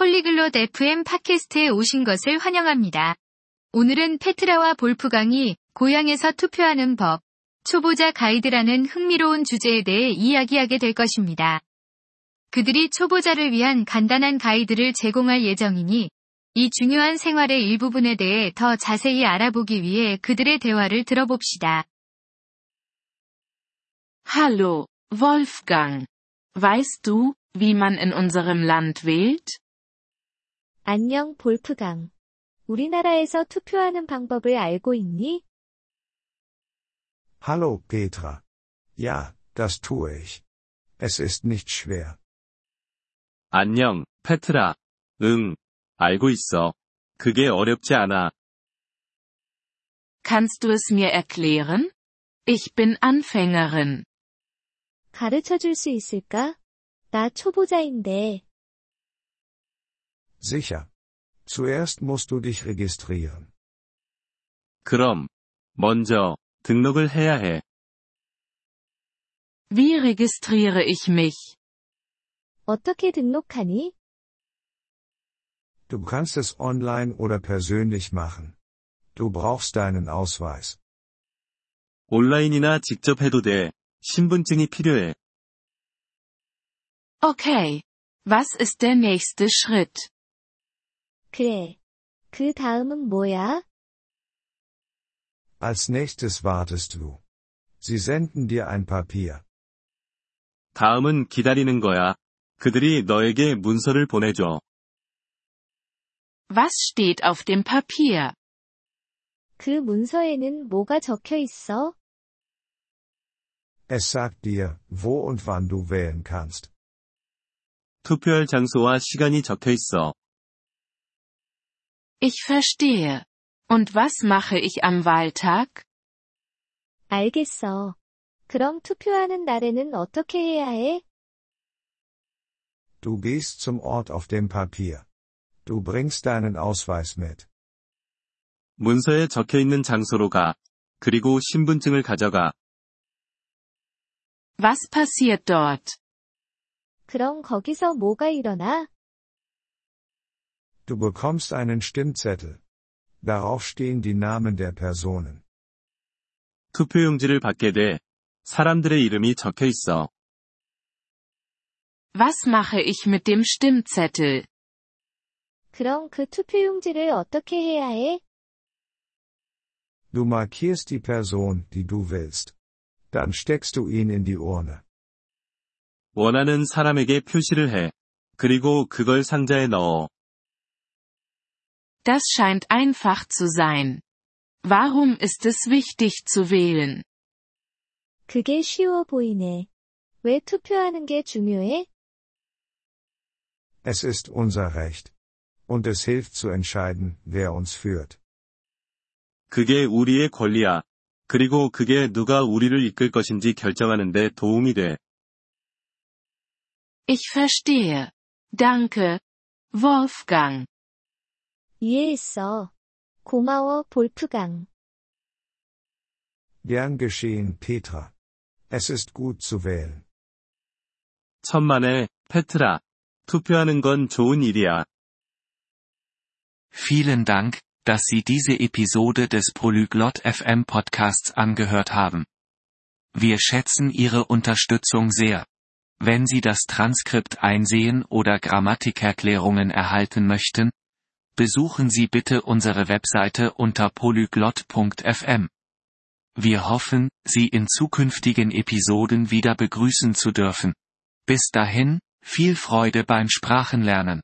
폴리글롯 FM 팟캐스트에 오신 것을 환영합니다. 오늘은 페트라와 볼프강이 고향에서 투표하는 법, 초보자 가이드라는 흥미로운 주제에 대해 이야기하게 될 것입니다. 그들이 초보자를 위한 간단한 가이드를 제공할 예정이니 이 중요한 생활의 일부분에 대해 더 자세히 알아보기 위해 그들의 대화를 들어봅시다. Hallo, Wolfgang. Weißt du, wie man in unserem Land wählt? 안녕 볼프강. 우리나라에서 투표하는 방법을 알고 있니? Hallo Petra. Ja, das tue ich. Es ist nicht schwer. 안녕, 페트라. 응, 알고 있어. 그게 어렵지 않아. Kannst du es mir erklären? Ich bin Anfängerin. 가르쳐 줄 수 있을까? 나 초보자인데. Sicher. Zuerst musst du dich registrieren. 그럼, 먼저, 등록을 해야 해. Wie registriere ich mich? 어떻게 등록하니? Du kannst es online oder persönlich machen. Du brauchst deinen Ausweis. 온라인이나 직접 해도 돼. 신분증이 필요해. Okay. Was ist der nächste Schritt? 그래. 그 다음은 뭐야? Als nächstes wartest du. Sie senden dir ein Papier. 다음은 기다리는 거야. 그들이 너에게 문서를 보내줘. Was steht auf dem Papier? 그 문서에는 뭐가 적혀 있어? Es sagt dir, wo und wann du wählen kannst. 투표할 장소와 시간이 적혀 있어. Ich verstehe. Und was mache ich am Wahltag? 알겠어. 그럼 투표하는 날에는 어떻게 해야 해? Du gehst zum Ort auf dem Papier. Du bringst deinen Ausweis mit. 문서에 적혀 있는 장소로 가. 그리고 신분증을 가져가. Was passiert dort? 그럼 거기서 뭐가 일어나? Du bekommst einen Stimmzettel. Darauf stehen die Namen der Personen. 투표용지를 받게 돼. 사람들의 이름이 적혀 있어. Was mache ich mit dem Stimmzettel? 그럼 그 투표용지를 어떻게 해야 해? Du markierst die Person, die du willst. Dann steckst du ihn in die Urne. 원하는 사람에게 표시를 해. 그리고 그걸 상자에 넣어. Das scheint einfach zu sein. Warum ist es wichtig zu wählen? 그게 쉬워 보이네. 왜 투표하는 게 중요해? Es ist unser Recht. Und es hilft zu entscheiden, wer uns führt. 그게 우리의 권리야. 그리고 그게 누가 우리를 이끌 것인지 결정하는데 도움이 돼. Ich verstehe. Danke. Wolfgang. 이해했어. 고마워, 볼프강. Gern geschehen, Petra. Es ist gut zu wählen. 천만에, 페트라. 투표하는 건 좋은 일이야. Vielen Dank, dass Sie diese Episode des Polyglot FM Podcasts angehört haben. Wir schätzen Ihre Unterstützung sehr. Wenn Sie das Transkript einsehen oder Grammatikerklärungen erhalten möchten, besuchen Sie bitte unsere Webseite unter polyglot.fm. Wir hoffen, Sie in zukünftigen Episoden wieder begrüßen zu dürfen. Bis dahin, viel Freude beim Sprachenlernen.